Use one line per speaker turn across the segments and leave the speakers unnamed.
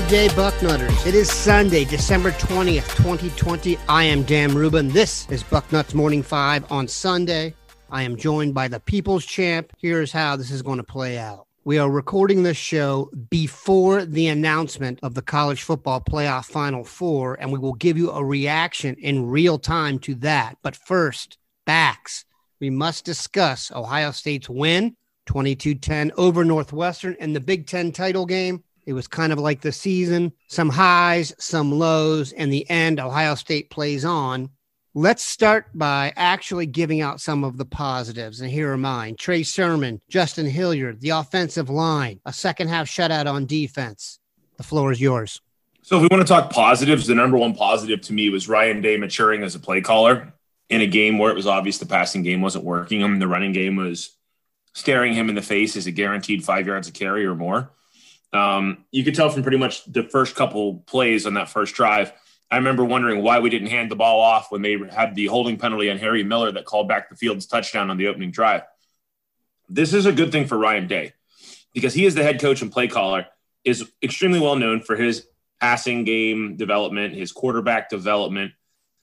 Midday, Bucknutters. It is Sunday, December 20th, 2020. I am Dan Rubin. This is Bucknuts Morning 5 on Sunday. I am joined by the People's Champ. Here's how this is going to play out. We are recording this show before the announcement of the college football playoff final four, and we will give you a reaction in real time to that. But first, backs. We must discuss Ohio State's win 22 10 over Northwestern in the Big Ten title game it was kind of like the season, some highs, some lows, and the end, Ohio State plays on. Let's start by actually giving out some of the positives. And here are mine Trey Sermon, Justin Hilliard, the offensive line, a second half shutout on defense. The floor is yours.
So, if we want to talk positives, the number one positive to me was Ryan Day maturing as a play caller in a game where it was obvious the passing game wasn't working. Mean, the running game was staring him in the face as a guaranteed five yards of carry or more. Um, you could tell from pretty much the first couple plays on that first drive. I remember wondering why we didn't hand the ball off when they had the holding penalty on Harry Miller that called back the Fields' touchdown on the opening drive. This is a good thing for Ryan Day because he is the head coach and play caller, is extremely well known for his passing game development, his quarterback development.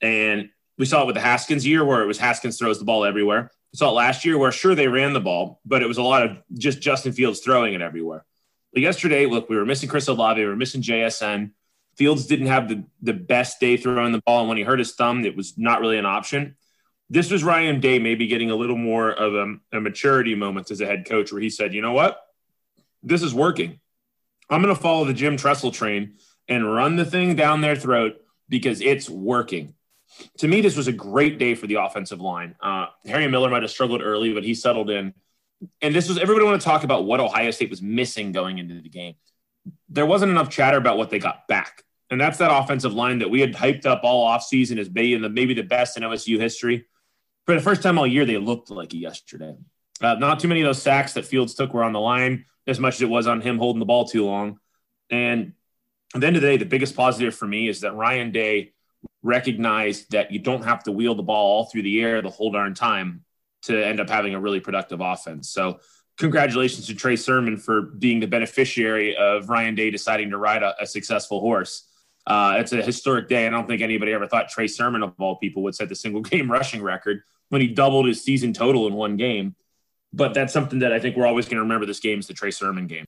And we saw it with the Haskins year where it was Haskins throws the ball everywhere. We saw it last year where sure they ran the ball, but it was a lot of just Justin Fields throwing it everywhere. Yesterday, look, we were missing Chris Olave, we were missing JSN. Fields didn't have the, the best day throwing the ball. And when he hurt his thumb, it was not really an option. This was Ryan Day maybe getting a little more of a, a maturity moment as a head coach where he said, you know what? This is working. I'm going to follow the Jim Tressel train and run the thing down their throat because it's working. To me, this was a great day for the offensive line. Uh, Harry Miller might have struggled early, but he settled in and this was everybody want to talk about what Ohio State was missing going into the game. There wasn't enough chatter about what they got back. And that's that offensive line that we had hyped up all offseason as being the, maybe the best in OSU history. For the first time all year, they looked like it yesterday. Uh, not too many of those sacks that Fields took were on the line as much as it was on him holding the ball too long. And at the end of the day, the biggest positive for me is that Ryan Day recognized that you don't have to wheel the ball all through the air the whole darn time to end up having a really productive offense. So, congratulations to Trey Sermon for being the beneficiary of Ryan Day deciding to ride a, a successful horse. Uh, it's a historic day. I don't think anybody ever thought Trey Sermon, of all people, would set the single game rushing record when he doubled his season total in one game. But that's something that I think we're always going to remember this game is the Trey Sermon game.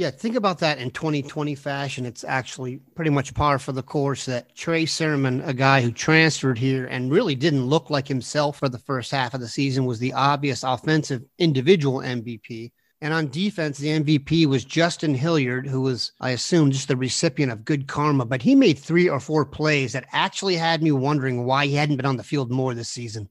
Yeah, think about that in 2020 fashion. It's actually pretty much par for the course that Trey Sermon, a guy who transferred here and really didn't look like himself for the first half of the season, was the obvious offensive individual MVP. And on defense, the MVP was Justin Hilliard, who was, I assume, just the recipient of good karma. But he made three or four plays that actually had me wondering why he hadn't been on the field more this season.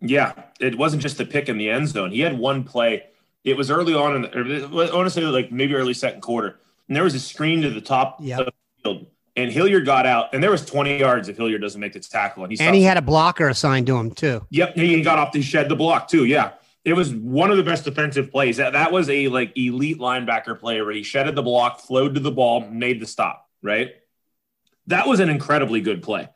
Yeah, it wasn't just the pick in the end zone. He had one play it was early on in the, honestly like maybe early second quarter, and there was a screen to the top yep. of the field, and Hilliard got out, and there was 20 yards if Hilliard doesn't make the tackle,
and he and he had a blocker assigned to him too.
Yep, he got off the shed the block too. Yeah, it was one of the best defensive plays. That that was a like elite linebacker play where he shedded the block, flowed to the ball, made the stop. Right, that was an incredibly good play.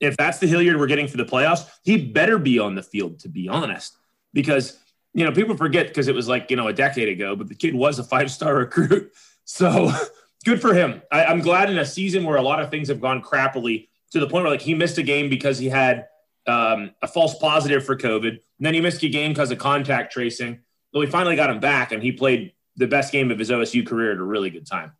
If that's the Hilliard we're getting for the playoffs, he better be on the field. To be honest, because you know, people forget because it was like, you know, a decade ago, but the kid was a five star recruit. So good for him. I, am glad in a season where a lot of things have gone crappily to the point where like he missed a game because he had um, a false positive for COVID. And then he missed a game because of contact tracing. But we finally got him back and he played the best game of his OSU career at a really good time.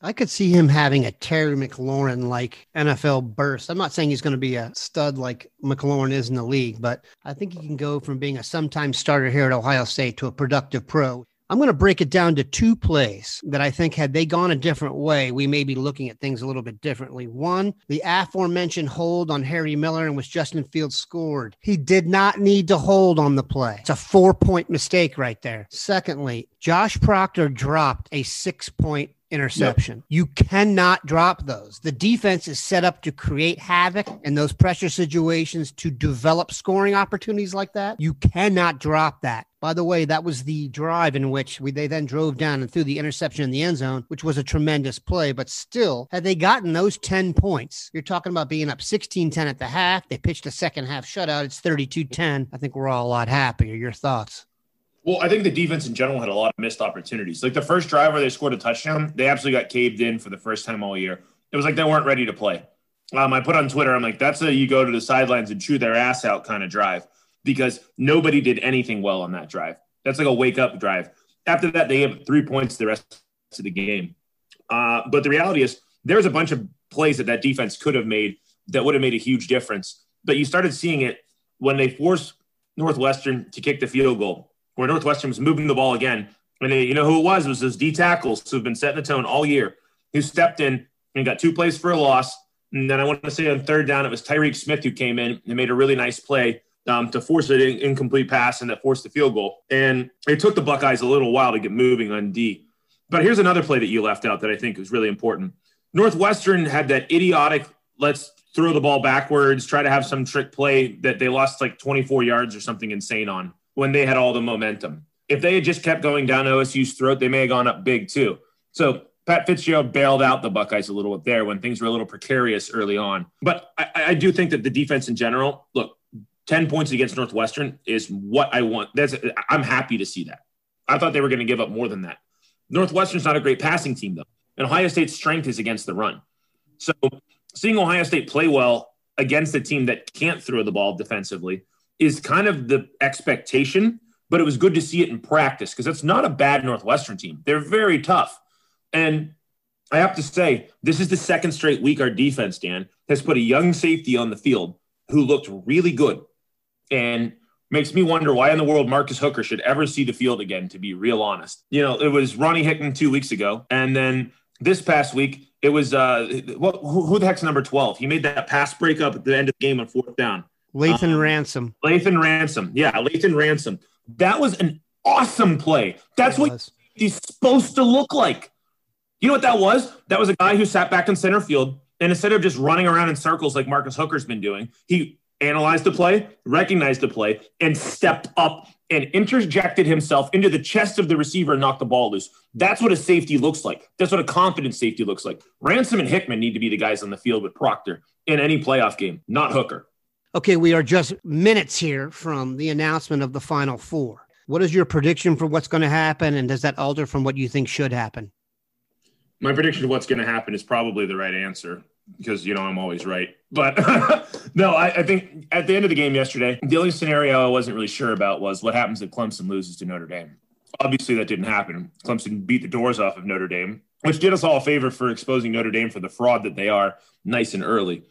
I could see him having a Terry McLaurin like NFL burst. I'm not saying he's going to be a stud like McLaurin is in the league, but I think he can go from being a sometime starter here at Ohio State to a productive pro. I'm going to break it down to two plays that I think had they gone a different way, we may be looking at things a little bit differently. One, the aforementioned hold on Harry Miller and which Justin Fields scored. He did not need to hold on the play. It's a four point mistake right there. Secondly, Josh Proctor dropped a six point interception. Yep. You cannot drop those. The defense is set up to create havoc in those pressure situations to develop scoring opportunities like that. You cannot drop that. By the way, that was the drive in which we, they then drove down and threw the interception in the end zone, which was a tremendous play. But still, had they gotten those 10 points, you're talking about being up 16 10 at the half. They pitched a second half shutout. It's 32 10. I think we're all a lot happier. Your thoughts?
Well, I think the defense in general had a lot of missed opportunities. Like the first drive where they scored a touchdown, they absolutely got caved in for the first time all year. It was like they weren't ready to play. Um, I put on Twitter, I'm like, that's a you go to the sidelines and chew their ass out kind of drive because nobody did anything well on that drive. That's like a wake up drive. After that, they have three points the rest of the game. Uh, but the reality is, there's a bunch of plays that that defense could have made that would have made a huge difference. But you started seeing it when they forced Northwestern to kick the field goal where Northwestern was moving the ball again. And they, you know who it was? It was those D tackles who've been setting the tone all year, who stepped in and got two plays for a loss. And then I want to say on third down, it was Tyreke Smith who came in and made a really nice play um, to force an incomplete pass and that forced the field goal. And it took the Buckeyes a little while to get moving on D. But here's another play that you left out that I think is really important. Northwestern had that idiotic, let's throw the ball backwards, try to have some trick play that they lost like 24 yards or something insane on when they had all the momentum. If they had just kept going down OSU's throat, they may have gone up big too. So Pat Fitzgerald bailed out the Buckeyes a little bit there when things were a little precarious early on. But I, I do think that the defense in general, look, 10 points against Northwestern is what I want. That's I'm happy to see that. I thought they were going to give up more than that. Northwestern's not a great passing team, though. And Ohio State's strength is against the run. So seeing Ohio State play well against a team that can't throw the ball defensively is kind of the expectation, but it was good to see it in practice because it's not a bad Northwestern team. They're very tough. And I have to say, this is the second straight week our defense, Dan, has put a young safety on the field who looked really good. And makes me wonder why in the world Marcus Hooker should ever see the field again, to be real honest. You know, it was Ronnie Hickman two weeks ago. And then this past week, it was uh, who, who the heck's number 12? He made that pass breakup at the end of the game on fourth down.
Lathan um, Ransom.
Lathan Ransom. Yeah, Lathan Ransom. That was an awesome play. That's what he's supposed to look like. You know what that was? That was a guy who sat back in center field and instead of just running around in circles like Marcus Hooker's been doing, he analyzed the play, recognized the play, and stepped up and interjected himself into the chest of the receiver and knocked the ball loose. That's what a safety looks like. That's what a confident safety looks like. Ransom and Hickman need to be the guys on the field with Proctor in any playoff game, not Hooker.
Okay, we are just minutes here from the announcement of the Final Four. What is your prediction for what's going to happen, and does that alter from what you think should happen?
My prediction of what's going to happen is probably the right answer because you know I'm always right. But no, I, I, think at the end of the game yesterday, the only scenario I wasn't really sure about was what happens if Clemson loses to Notre Dame. Obviously, that didn't happen. Clemson beat the doors off of Notre Dame, which did us all a favor for exposing Notre Dame for the fraud that they are nice and early.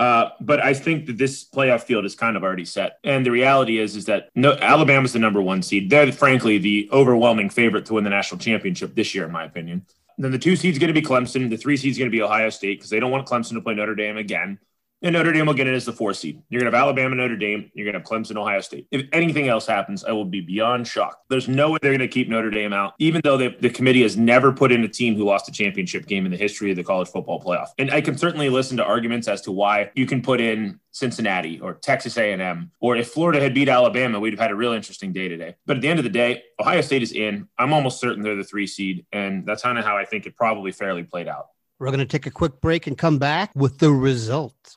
Uh, but I think that this playoff field is kind of already set. And the reality is, is that no, Alabama's the number one seed. They're frankly the overwhelming favorite to win the national championship this year, in my opinion. then the two seed's going to be Clemson. The three seed's going to be Ohio State because they don't want Clemson to play Notre Dame again. And Notre Dame will get in as the four seed. You're going to have Alabama, Notre Dame. You're going to have Clemson, Ohio State. If anything else happens, I will be beyond shocked. There's no way they're going to keep Notre Dame out, even though they, the committee has never put in a team who lost a championship game in the history of the college football playoff. And I can certainly listen to arguments as to why you can put in Cincinnati or Texas A&M, or if Florida had beat Alabama, we'd have had a real interesting day today. But at the end of the day, Ohio State is in. I'm almost certain they're the three seed, and that's kind of how I think it probably fairly played out.
We're going to take a quick break and come back with the results.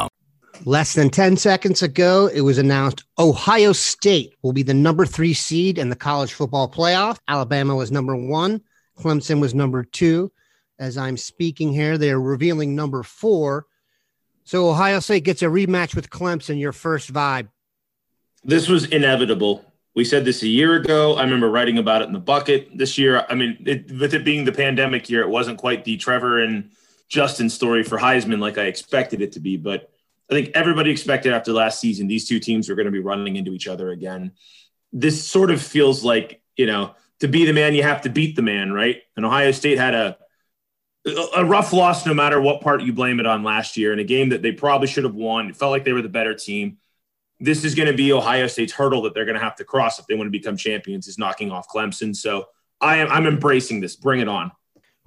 Less than 10 seconds ago, it was announced Ohio State will be the number three seed in the college football playoff. Alabama was number one, Clemson was number two. As I'm speaking here, they're revealing number four. So Ohio State gets a rematch with Clemson, your first vibe.
This was inevitable. We said this a year ago. I remember writing about it in the bucket this year. I mean, it, with it being the pandemic year, it wasn't quite the Trevor and Justin story for Heisman like I expected it to be, but I think everybody expected after last season these two teams were going to be running into each other again. This sort of feels like, you know, to be the man, you have to beat the man, right? And Ohio State had a a rough loss no matter what part you blame it on last year in a game that they probably should have won. It felt like they were the better team. This is going to be Ohio State's hurdle that they're going to have to cross if they want to become champions is knocking off Clemson. So I am I'm embracing this. Bring it on.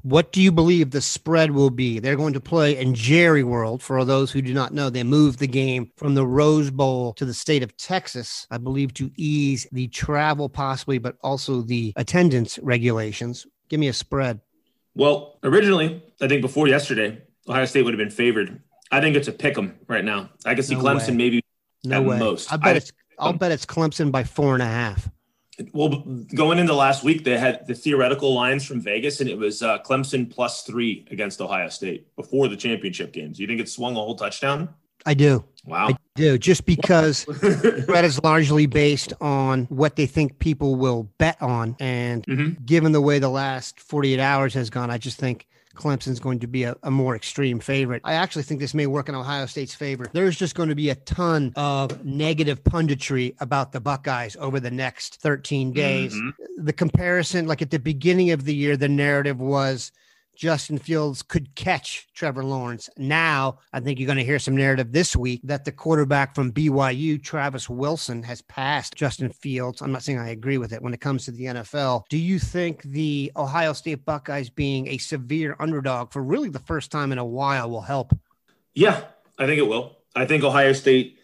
What do you believe the spread will be? They're going to play in Jerry World. For those who do not know, they moved the game from the Rose Bowl to the state of Texas, I believe, to ease the travel possibly, but also the attendance regulations. Give me a spread.
Well, originally, I think before yesterday, Ohio State would have been favored. I think it's a pick 'em right now. I can see no Clemson way. maybe no at way. most.
I bet I, it's. I'll bet it's Clemson by four and a half.
Well, going into last week, they had the theoretical lines from Vegas, and it was uh, Clemson plus three against Ohio State before the championship games. You think it swung a whole touchdown?
I do.
Wow.
I do. Just because that is largely based on what they think people will bet on. And mm-hmm. given the way the last 48 hours has gone, I just think Clemson's going to be a, a, more extreme favorite. I actually think this may work in Ohio State's favor. There's just going to be a ton of negative punditry about the Buckeyes over the next 13 days. Mm-hmm. The comparison, like at the beginning of the year, the narrative was Justin Fields could catch Trevor Lawrence. Now, I think you're going to hear some narrative this week that the quarterback from BYU, Travis Wilson, has passed Justin Fields. I'm not saying I agree with it when it comes to the NFL. Do you think the Ohio State Buckeyes being a severe underdog for really the first time in a while will help?
Yeah, I think it will. I think Ohio State,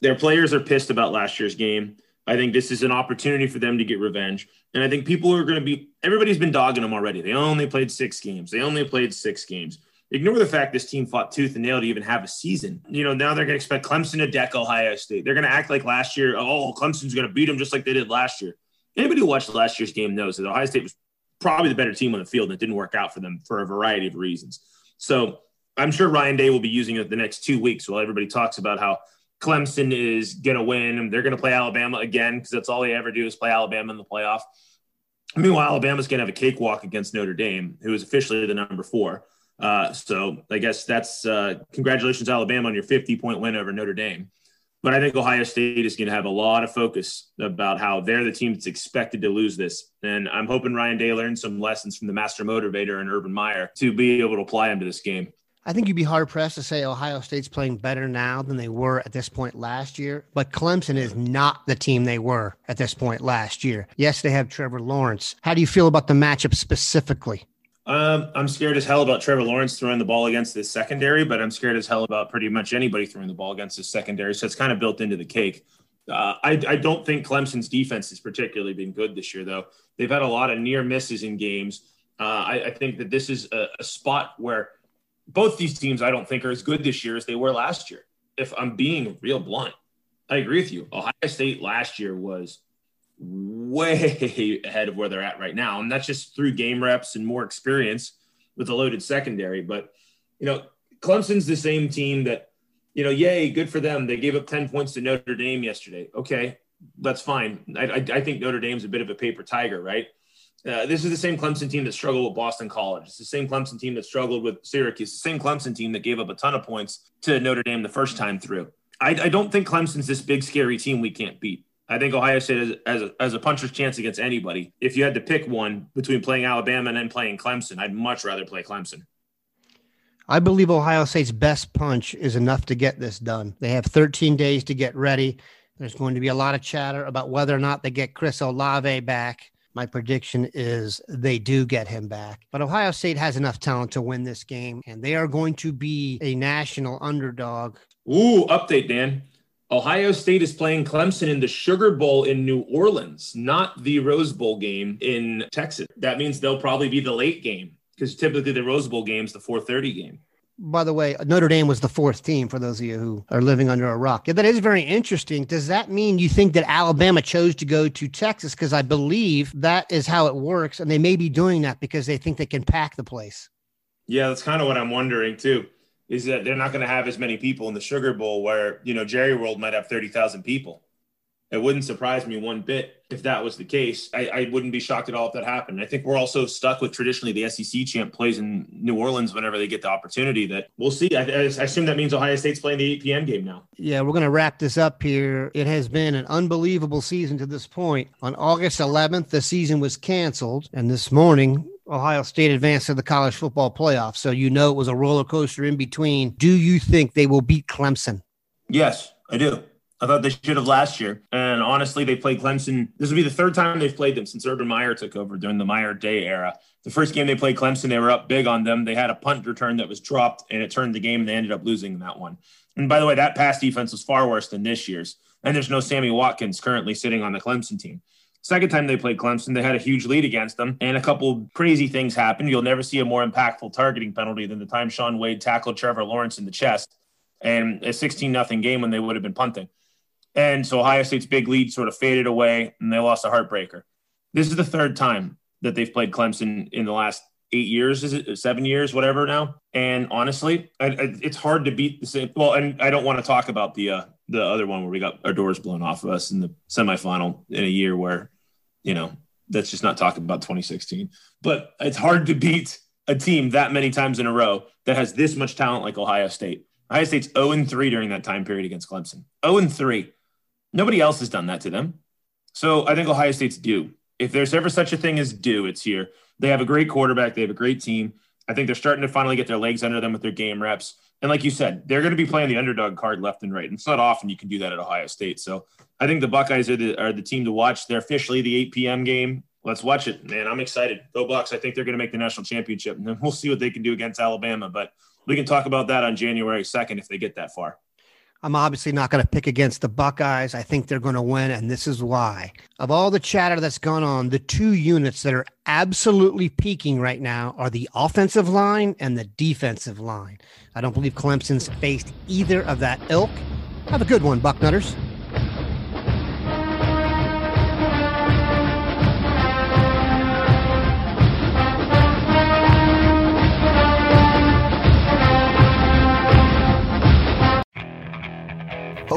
their players are pissed about last year's game. I think this is an opportunity for them to get revenge. And I think people are going to be, everybody's been dogging them already. They only played six games. They only played six games. Ignore the fact this team fought tooth and nail to even have a season. You know, now they're going to expect Clemson to deck Ohio State. They're going to act like last year, oh, Clemson's going to beat them just like they did last year. Anybody who watched last year's game knows that Ohio State was probably the better team on the field and it didn't work out for them for a variety of reasons. So I'm sure Ryan Day will be using it the next two weeks while everybody talks about how Clemson is going to win. They're going to play Alabama again because that's all they ever do is play Alabama in the playoff. Meanwhile, Alabama's going to have a cakewalk against Notre Dame, who is officially the number four. Uh, so I guess that's uh, congratulations, Alabama, on your 50 point win over Notre Dame. But I think Ohio State is going to have a lot of focus about how they're the team that's expected to lose this. And I'm hoping Ryan Day learned some lessons from the master motivator and Urban Meyer to be able to apply them to this game.
I think you'd be hard pressed to say Ohio State's playing better now than they were at this point last year. But Clemson is not the team they were at this point last year. Yes, they have Trevor Lawrence. How do you feel about the matchup specifically?
Um, I'm scared as hell about Trevor Lawrence throwing the ball against this secondary, but I'm scared as hell about pretty much anybody throwing the ball against this secondary. So it's kind of built into the cake. Uh, I, I, don't think Clemson's defense has particularly been good this year, though. They've had a lot of near misses in games. Uh, I, I, think that this is a, a spot where – both these teams I don't think are as good this year as they were last year. If I'm being real blunt, I agree with you. Ohio State last year was way ahead of where they're at right now, and that's just through game reps and more experience with a loaded secondary. But you know, Clemson's the same team that you know, yay, good for them. They gave up 10 points to Notre Dame yesterday. Okay, that's fine. I, I, I think Notre Dame's a bit of a paper tiger, right? Uh, this is the same Clemson team that struggled with Boston College. It's the same Clemson team that struggled with Syracuse. The same Clemson team that gave up a ton of points to Notre Dame the first time through. I, I don't think Clemson's this big scary team we can't beat. I think Ohio State has, has, a, has a puncher's chance against anybody. If you had to pick one between playing Alabama and then playing Clemson, I'd much rather play Clemson.
I believe Ohio State's best punch is enough to get this done. They have 13 days to get ready. There's going to be a lot of chatter about whether or not they get Chris Olave back. My prediction is they do get him back. But Ohio State has enough talent to win this game, and they are going to be a national underdog.
Ooh, update, Dan. Ohio State is playing Clemson in the Sugar Bowl in New Orleans, not the Rose Bowl game in Texas. That means they'll probably be the late game because typically the Rose Bowl game is the 4:30 game
by the way, Notre Dame was the fourth team for those of you who are living under a rock. Yeah, that is very interesting. Does that mean you think that Alabama chose to go to Texas? Because I believe that is how it works. And they may be doing that because they think they can pack the place.
Yeah, that's kind of what I'm wondering too. Is that they're not going to have as many people in the Sugar Bowl where, you know, Jerry World might have 30,000 people. It wouldn't surprise me one bit if that was the case. I, I, wouldn't be shocked at all if that happened. I think we're also stuck with traditionally the SEC champ plays in New Orleans whenever they get the opportunity. That we'll see. I, I assume that means Ohio State's playing the 8 p.m. game now.
Yeah, we're going to wrap this up here. It has been an unbelievable season to this point. On August 11th, the season was canceled, and this morning Ohio State advanced to the college football playoff. So you know it was a roller coaster in between. Do you think they will beat Clemson?
Yes, I do. I thought they should have last year. And honestly, they played Clemson. This will be the third time they've played them since Urban Meyer took over during the Meyer Day era. The first game they played Clemson, they were up big on them. They had a punt return that was dropped and it turned the game and they ended up losing that one. And by the way, that pass defense was far worse than this year's. And there's no Sammy Watkins currently sitting on the Clemson team. Second time they played Clemson, they had a huge lead against them, and a couple crazy things happened. You'll never see a more impactful targeting penalty than the time Shaun Wade tackled Trevor Lawrence in the chest, and a 16 nothing game when they would have been punting. And so Ohio State's big lead sort of faded away and they lost a heartbreaker. This is the third time that they've played Clemson in the last eight years, is it seven years, whatever now? And honestly, I, I, it's hard to beat the same. Well, and I don't want to talk about the uh, the other one where we got our doors blown off of us in the semifinal in a year where, you know, that's just not talking about 2016. But it's hard to beat a team that many times in a row that has this much talent like Ohio State. Ohio State's 0 3 during that time period against Clemson. 0 3. Nobody else has done that to them. So I think Ohio State's due. If there's ever such a thing as due, it's here. They have a great quarterback. They have a great team. I think they're starting to finally get their legs under them with their game reps. And like you said, they're going to be playing the underdog card left and right. And it's not often you can do that at Ohio State. So I think the Buckeyes are the, are the team to watch. They're officially the 8 p.m. game. Let's watch it, man. I'm excited. Go Bucks. I think they're going to make the national championship. And then we'll see what they can do against Alabama. But we can talk about that on January 2nd if they get that far.
I'm obviously not going to pick against the Buckeyes. I think they're going to win, and this is why. Of all the chatter that's gone on, the two units that are absolutely peaking right now are the offensive line and the defensive line. I don't believe Clemson's faced either of that ilk. Have a good one, Bucknutters.